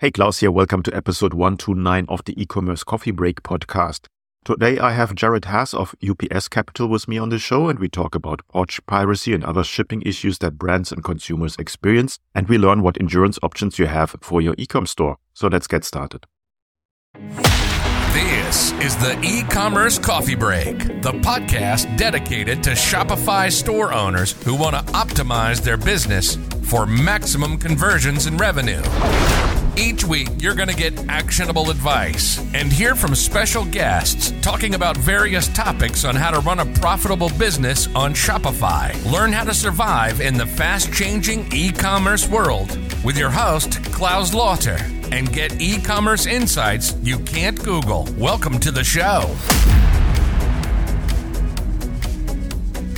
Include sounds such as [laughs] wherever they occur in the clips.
Hey, Klaus here. Welcome to episode 129 of the e-commerce coffee break podcast. Today I have Jared Haas of UPS Capital with me on the show and we talk about porch piracy and other shipping issues that brands and consumers experience and we learn what insurance options you have for your e-com store. So let's get started. This is the e commerce coffee break, the podcast dedicated to Shopify store owners who want to optimize their business for maximum conversions and revenue. Each week, you're going to get actionable advice and hear from special guests talking about various topics on how to run a profitable business on Shopify. Learn how to survive in the fast changing e commerce world with your host, Klaus Lauter, and get e commerce insights you can't Google. Welcome to the show.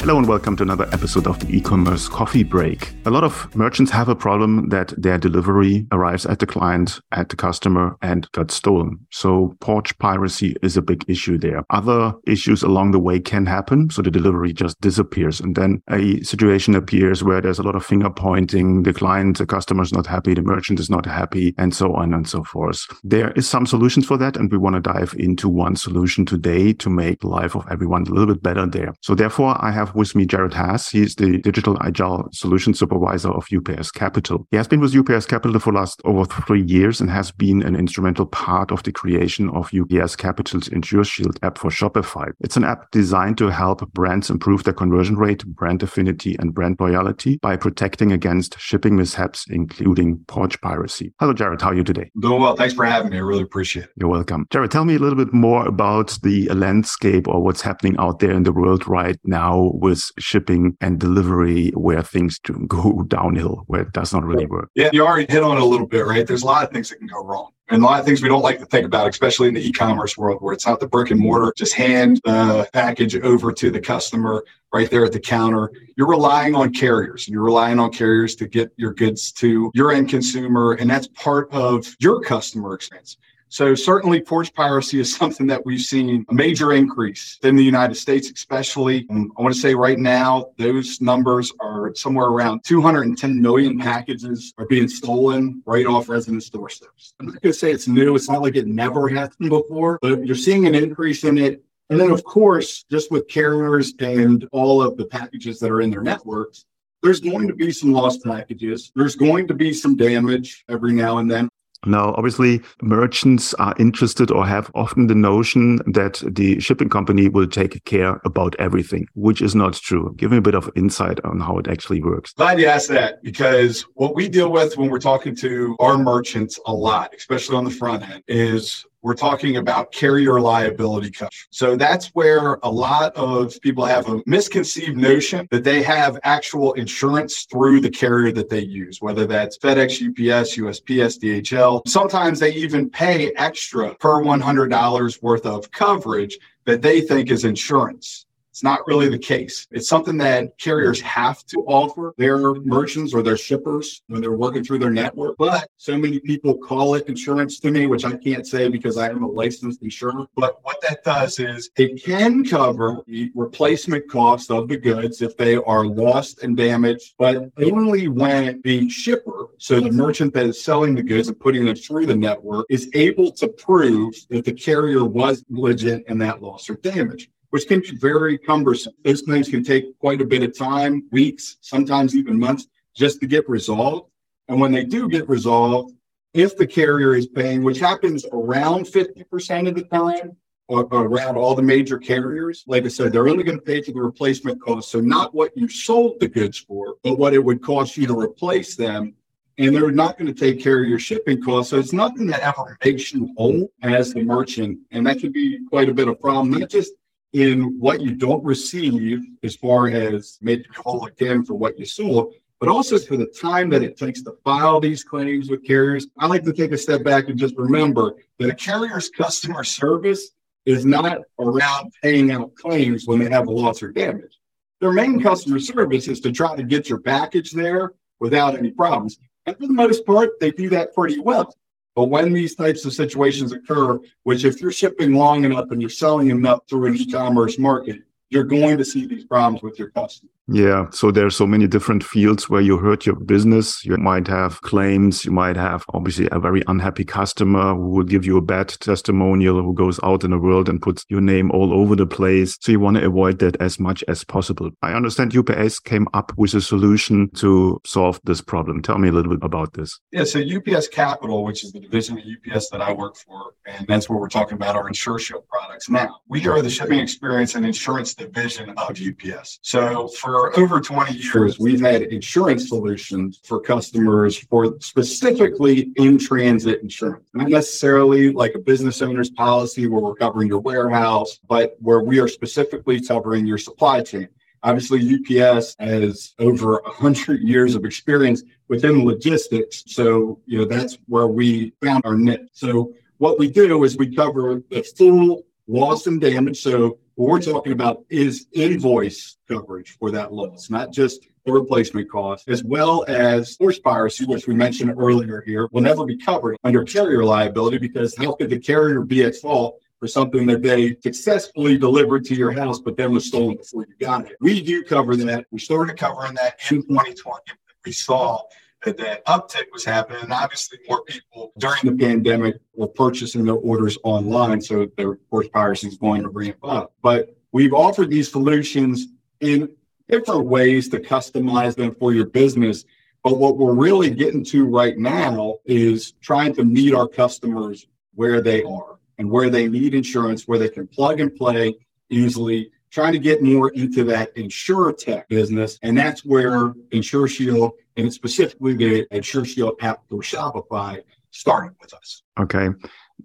Hello and welcome to another episode of the e-commerce coffee break. A lot of merchants have a problem that their delivery arrives at the client, at the customer and got stolen. So porch piracy is a big issue there. Other issues along the way can happen. So the delivery just disappears and then a situation appears where there's a lot of finger pointing. The client, the customer is not happy. The merchant is not happy and so on and so forth. There is some solutions for that. And we want to dive into one solution today to make life of everyone a little bit better there. So therefore I have have with me Jared Haas. He's the Digital Agile Solution Supervisor of UPS Capital. He has been with UPS Capital for last over three years and has been an instrumental part of the creation of UPS Capital's Insure Shield app for Shopify. It's an app designed to help brands improve their conversion rate, brand affinity, and brand loyalty by protecting against shipping mishaps, including porch piracy. Hello, Jared. How are you today? Doing well. Thanks for having me. I really appreciate it. You're welcome. Jared, tell me a little bit more about the landscape or what's happening out there in the world right now with shipping and delivery where things do [laughs] go downhill, where it does not really work. Yeah, you already hit on it a little bit, right? There's a lot of things that can go wrong. And a lot of things we don't like to think about, especially in the e-commerce world where it's not the brick and mortar, just hand the package over to the customer right there at the counter. You're relying on carriers. and You're relying on carriers to get your goods to your end consumer. And that's part of your customer experience. So certainly porch piracy is something that we've seen a major increase in the United States, especially. And I want to say right now, those numbers are somewhere around 210 million packages are being stolen right off residents' doorsteps. I'm not going to say it's new. It's not like it never happened before, but you're seeing an increase in it. And then, of course, just with carriers and all of the packages that are in their networks, there's going to be some lost packages. There's going to be some damage every now and then. Now, obviously, merchants are interested or have often the notion that the shipping company will take care about everything, which is not true. Give me a bit of insight on how it actually works. Glad you asked that because what we deal with when we're talking to our merchants a lot, especially on the front end, is we're talking about carrier liability coverage. So that's where a lot of people have a misconceived notion that they have actual insurance through the carrier that they use, whether that's FedEx, UPS, USPS, DHL. Sometimes they even pay extra per $100 worth of coverage that they think is insurance. It's not really the case. It's something that carriers have to offer their merchants or their shippers when they're working through their network. But so many people call it insurance to me, which I can't say because I am a licensed insurer. But what that does is it can cover the replacement cost of the goods if they are lost and damaged, but only when the shipper, so the merchant that is selling the goods and putting them through the network, is able to prove that the carrier was legit in that loss or damage which can be very cumbersome. Those claims can take quite a bit of time, weeks, sometimes even months, just to get resolved. And when they do get resolved, if the carrier is paying, which happens around 50% of the time, around all the major carriers. Like I said, they're only going to pay for the replacement cost. So not what you sold the goods for, but what it would cost you to replace them. And they're not going to take care of your shipping costs. So it's nothing that ever makes you whole as the merchant. And that could be quite a bit of problem, not just in what you don't receive as far as maybe call again for what you sold, but also for the time that it takes to file these claims with carriers. I like to take a step back and just remember that a carrier's customer service is not around paying out claims when they have a loss or damage. Their main customer service is to try to get your package there without any problems. And for the most part, they do that pretty well. But when these types of situations occur, which if you're shipping long enough and you're selling enough through an e-commerce market, you're going to see these problems with your customers. Yeah. So there are so many different fields where you hurt your business. You might have claims. You might have obviously a very unhappy customer who will give you a bad testimonial, who goes out in the world and puts your name all over the place. So you want to avoid that as much as possible. I understand UPS came up with a solution to solve this problem. Tell me a little bit about this. Yeah. So UPS Capital, which is the division of UPS that I work for, and that's where we're talking about our InsureShield products now. We are the shipping experience and insurance division of UPS. So for for over 20 years, we've had insurance solutions for customers for specifically in transit insurance, not necessarily like a business owner's policy where we're covering your warehouse, but where we are specifically covering your supply chain. Obviously, UPS has over 100 years of experience within logistics. So, you know, that's where we found our niche. So, what we do is we cover the full loss and damage. So, what we're talking about is invoice coverage for that loss, not just the replacement cost, as well as porch piracy, which we mentioned earlier here, will never be covered under carrier liability because how could the carrier be at fault for something that they successfully delivered to your house, but then was stolen before you got it? We do cover that. We started covering that in 2020. We saw that that uptick was happening. And obviously, more people during the pandemic were purchasing their orders online. So their piracy is going to ramp up. But we've offered these solutions in different ways to customize them for your business. But what we're really getting to right now is trying to meet our customers where they are and where they need insurance, where they can plug and play easily, trying to get more into that insure tech business. And that's where InsureShield and specifically the InsureShield app for Shopify started with us. Okay.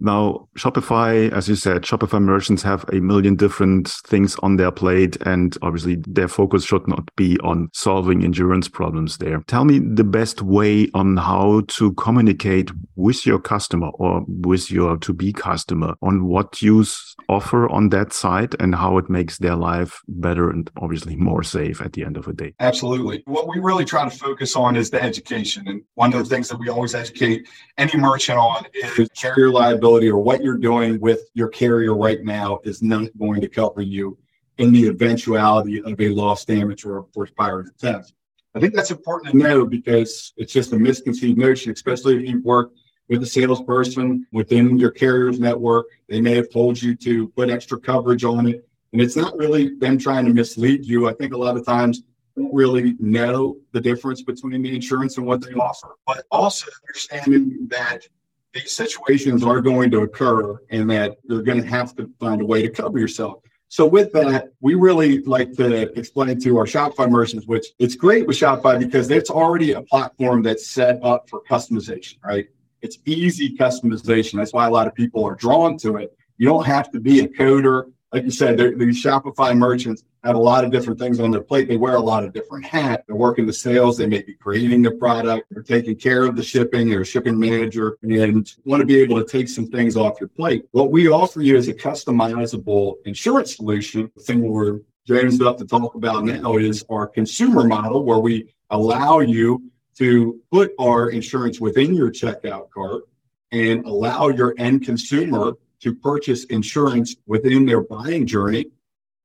Now, Shopify, as you said, Shopify merchants have a million different things on their plate, and obviously their focus should not be on solving insurance problems there. Tell me the best way on how to communicate with your customer or with your to be customer on what you offer on that side and how it makes their life better and obviously more safe at the end of the day. Absolutely. What we really try to focus on is the education. And one of the things that we always educate any merchant on is carrier liability liability or what you're doing with your carrier right now is not going to cover you in the eventuality of a loss damage or a porch pirate attempt. I think that's important to know because it's just a misconceived notion, especially if you work with a salesperson within your carrier's network. They may have told you to put extra coverage on it. And it's not really them trying to mislead you. I think a lot of times don't really know the difference between the insurance and what they offer. But also understanding that these situations are going to occur and that you're going to have to find a way to cover yourself. So with that, we really like to explain to our Shopify merchants, which it's great with Shopify because it's already a platform that's set up for customization, right? It's easy customization. That's why a lot of people are drawn to it. You don't have to be a coder like you said, these Shopify merchants have a lot of different things on their plate. They wear a lot of different hats. They're working the sales. They may be creating the product. They're taking care of the shipping. They're a shipping manager and want to be able to take some things off your plate. What we offer you is a customizable insurance solution. The thing we're James up to talk about now is our consumer model, where we allow you to put our insurance within your checkout cart and allow your end consumer to purchase insurance within their buying journey,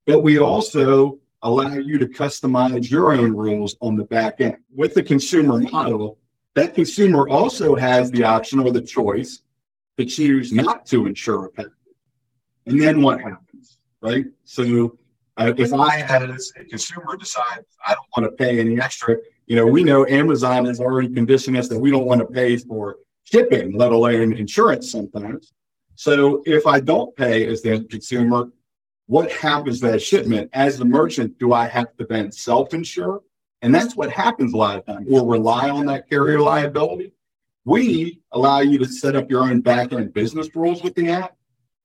but we also allow you to customize your own rules on the back end. With the consumer model, that consumer also has the option or the choice to choose not to insure a pet. And then what happens, right? So uh, if I, as a consumer, decide I don't want to pay any extra, you know, we know Amazon has already conditioned us that we don't want to pay for shipping, let alone insurance sometimes. So if I don't pay as the consumer, what happens to that shipment? As the merchant, do I have to then self-insure? And that's what happens a lot of times. We'll rely on that carrier liability. We allow you to set up your own back-end business rules with the app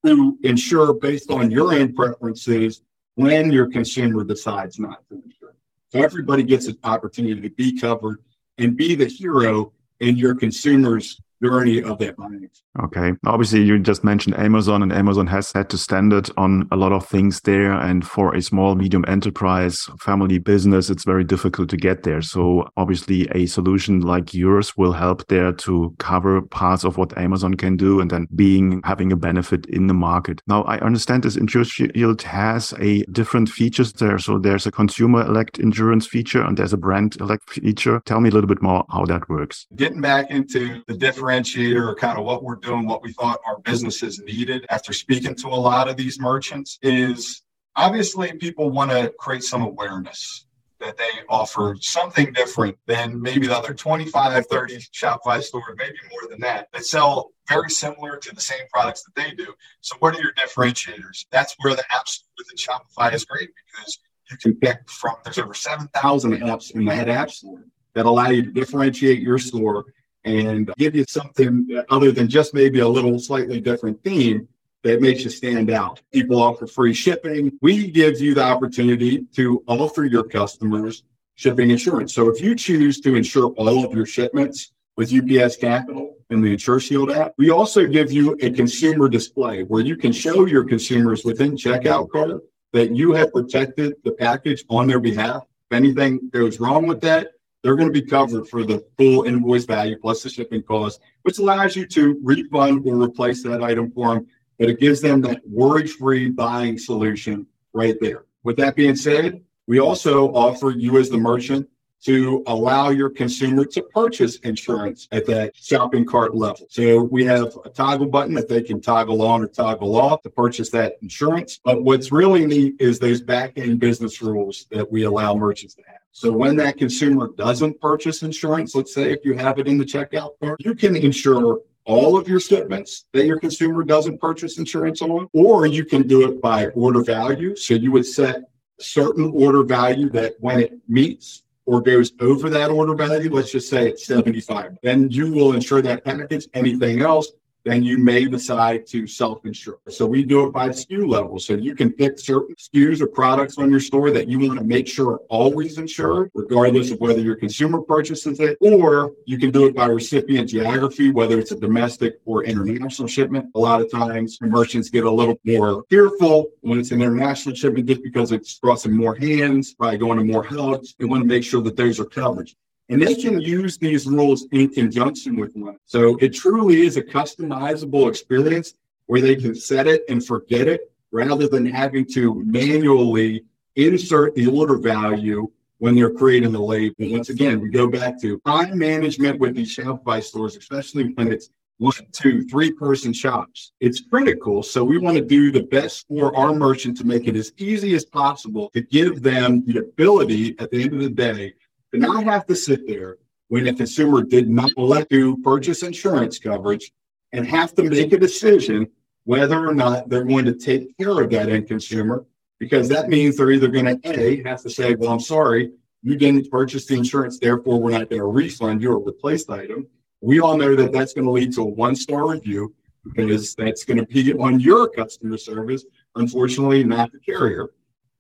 to ensure based on your own preferences when your consumer decides not to insure. So everybody gets an opportunity to be covered and be the hero in your consumer's journey of that buying. Okay. Obviously, you just mentioned Amazon, and Amazon has set the standard on a lot of things there. And for a small, medium enterprise, family business, it's very difficult to get there. So obviously, a solution like yours will help there to cover parts of what Amazon can do, and then being having a benefit in the market. Now, I understand this InsureShield has a different features there. So there's a consumer elect insurance feature, and there's a brand elect feature. Tell me a little bit more how that works. Getting back into the differentiator or kind of what we're doing, what we thought our businesses needed after speaking to a lot of these merchants is obviously people want to create some awareness that they offer something different than maybe the other 25, 30 Shopify stores, maybe more than that, that sell very similar to the same products that they do. So, what are your differentiators? That's where the app store within Shopify is great because you can pick from, there's over 7,000 apps in that app store that allow you to differentiate your store and give you something other than just maybe a little slightly different theme that makes you stand out. People offer free shipping. We give you the opportunity to offer your customers shipping insurance. So if you choose to insure all of your shipments with UPS Capital and the Insure Shield app, we also give you a consumer display where you can show your consumers within checkout cart that you have protected the package on their behalf. If anything goes wrong with that, they're going to be covered for the full invoice value plus the shipping cost, which allows you to refund or replace that item for them. But it gives them that worry free buying solution right there. With that being said, we also offer you as the merchant to allow your consumer to purchase insurance at that shopping cart level. So we have a toggle button that they can toggle on or toggle off to purchase that insurance. But what's really neat is those back end business rules that we allow merchants to have. So when that consumer doesn't purchase insurance, let's say if you have it in the checkout cart, you can insure all of your shipments that your consumer doesn't purchase insurance on, or you can do it by order value. So you would set certain order value that when it meets or goes over that order value, let's just say it's 75, then you will insure that package. Anything else then you may decide to self-insure. So we do it by SKU level. So you can pick certain SKUs or products on your store that you want to make sure are always insured, regardless of whether your consumer purchases it, or you can do it by recipient geography, whether it's a domestic or international shipment. A lot of times merchants get a little more fearful when it's an international shipment just because it's crossing more hands, probably going to more hubs. They want to make sure that those are covered. And they can use these rules in conjunction with one. So it truly is a customizable experience where they can set it and forget it rather than having to manually insert the order value when they're creating the label. Once again, we go back to time management with these Shopify stores, especially when it's one, two, three person shops. It's critical. So we want to do the best for our merchant to make it as easy as possible to give them the ability at the end of the day not have to sit there when a consumer did not elect to purchase insurance coverage and have to make a decision whether or not they're going to take care of that end consumer, because that means they're either going to A, have to say, well, I'm sorry, you didn't purchase the insurance, therefore we're not going to refund your replaced item. We all know that that's going to lead to a one star review because that's going to be on your customer service, unfortunately, not the carrier.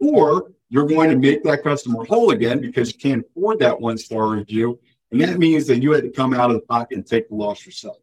Or you're going to make that customer whole again because you can't afford that one star review. And that means that you had to come out of the pocket and take the loss yourself.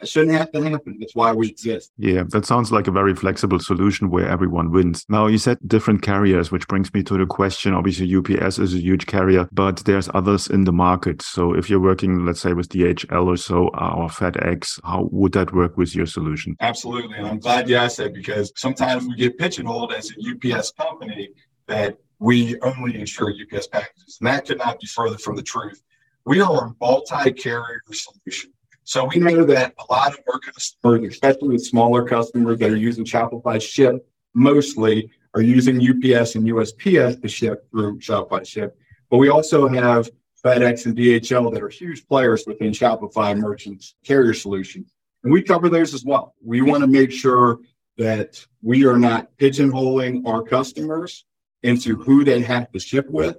That shouldn't have to happen. That's why we exist. Yeah, that sounds like a very flexible solution where everyone wins. Now, you said different carriers, which brings me to the question. Obviously, UPS is a huge carrier, but there's others in the market. So if you're working, let's say, with DHL or so, uh, or FedEx, how would that work with your solution? Absolutely. And I'm glad you asked that because sometimes we get pigeonholed as a UPS company that we only insure UPS packages. And that could not be further from the truth. We are a multi carrier solution. So we know that a lot of our customers, especially the smaller customers that are using Shopify Ship, mostly are using UPS and USPS to ship through Shopify Ship. But we also have FedEx and DHL that are huge players within Shopify merchants carrier solutions. And we cover those as well. We want to make sure that we are not pigeonholing our customers into who they have to ship with.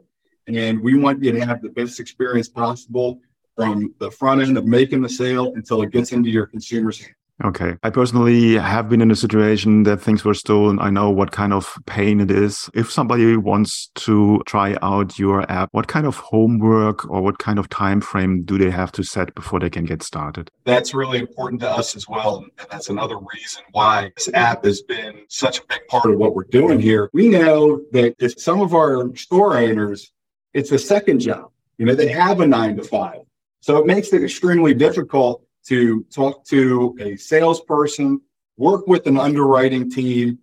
And we want you to have the best experience possible from the front end of making the sale until it gets into your consumer's hand. Okay. I personally have been in a situation that things were stolen. I know what kind of pain it is. If somebody wants to try out your app, what kind of homework or what kind of time frame do they have to set before they can get started? That's really important to us as well. And that's another reason why this app has been such a big part of what we're doing here. We know that if some of our store owners, it's a second job. You know, they have a nine to five. So it makes it extremely difficult to talk to a salesperson, work with an underwriting team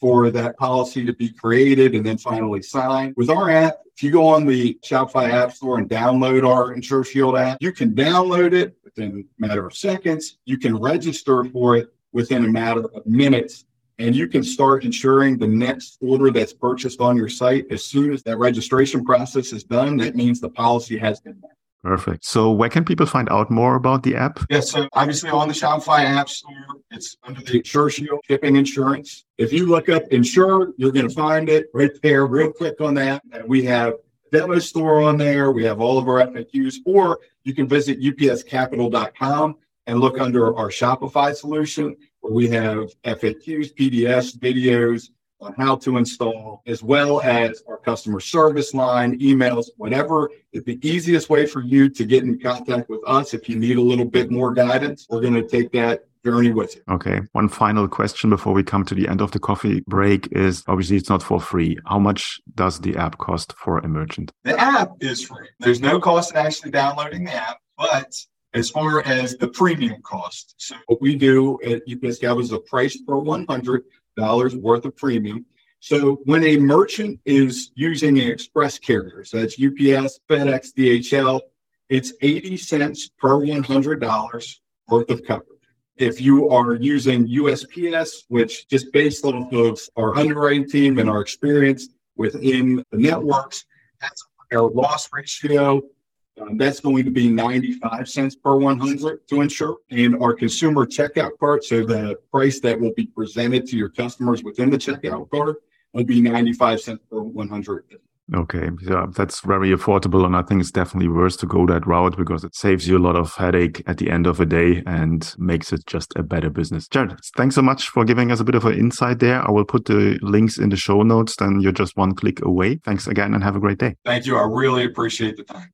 for that policy to be created and then finally signed. With our app, if you go on the Shopify App Store and download our Insure Shield app, you can download it within a matter of seconds. You can register for it within a matter of minutes. And you can start insuring the next order that's purchased on your site as soon as that registration process is done. That means the policy has been met. Perfect. So where can people find out more about the app? Yes, so obviously on the Shopify App Store, it's under the Insure Shield shipping insurance. If you look up Insure, you're going to find it right there. Real click on that. And we have demo store on there. We have all of our FAQs, or you can visit upscapital.com and look under our Shopify solution where we have FAQs, PDFs, videos, on how to install, as well as our customer service line, emails, whatever is the easiest way for you to get in contact with us. If you need a little bit more guidance, we're going to take that journey with you. Okay. One final question before we come to the end of the coffee break is obviously it's not for free. How much does the app cost for a merchant? The app is free. There's no cost in actually downloading the app, but as far as the premium cost. So what we do at UPS Capital is a price per 100 dollars worth of premium. So when a merchant is using an express carrier, so that's UPS, FedEx, DHL, it's 80 cents per $100 worth of coverage. If you are using USPS, which just based on of our underwriting team and our experience within the networks, that's our loss ratio um, that's going to be 95 cents per 100 to insure. And our consumer checkout cart, so the price that will be presented to your customers within the checkout cart, will be 95 cents per 100. Okay, yeah, that's very affordable, and I think it's definitely worth to go that route because it saves you a lot of headache at the end of the day and makes it just a better business. Jared, thanks so much for giving us a bit of an insight there. I will put the links in the show notes, then you're just one click away. Thanks again, and have a great day. Thank you. I really appreciate the time.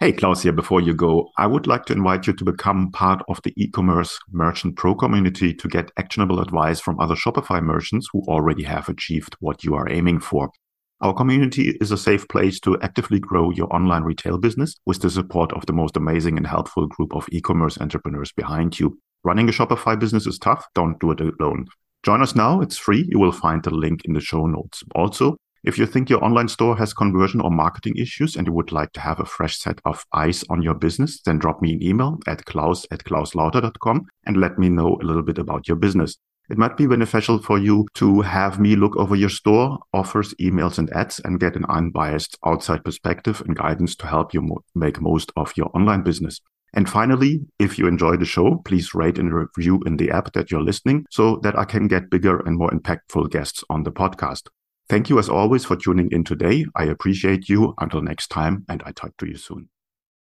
Hey, Klaus here. Before you go, I would like to invite you to become part of the e-commerce merchant pro community to get actionable advice from other Shopify merchants who already have achieved what you are aiming for. Our community is a safe place to actively grow your online retail business with the support of the most amazing and helpful group of e-commerce entrepreneurs behind you. Running a Shopify business is tough. Don't do it alone. Join us now. It's free. You will find the link in the show notes. Also, if you think your online store has conversion or marketing issues and you would like to have a fresh set of eyes on your business, then drop me an email at klaus at klauslauter.com and let me know a little bit about your business. It might be beneficial for you to have me look over your store, offers, emails, and ads and get an unbiased outside perspective and guidance to help you mo- make most of your online business. And finally, if you enjoy the show, please rate and review in the app that you're listening so that I can get bigger and more impactful guests on the podcast. Thank you as always for tuning in today. I appreciate you. Until next time, and I talk to you soon.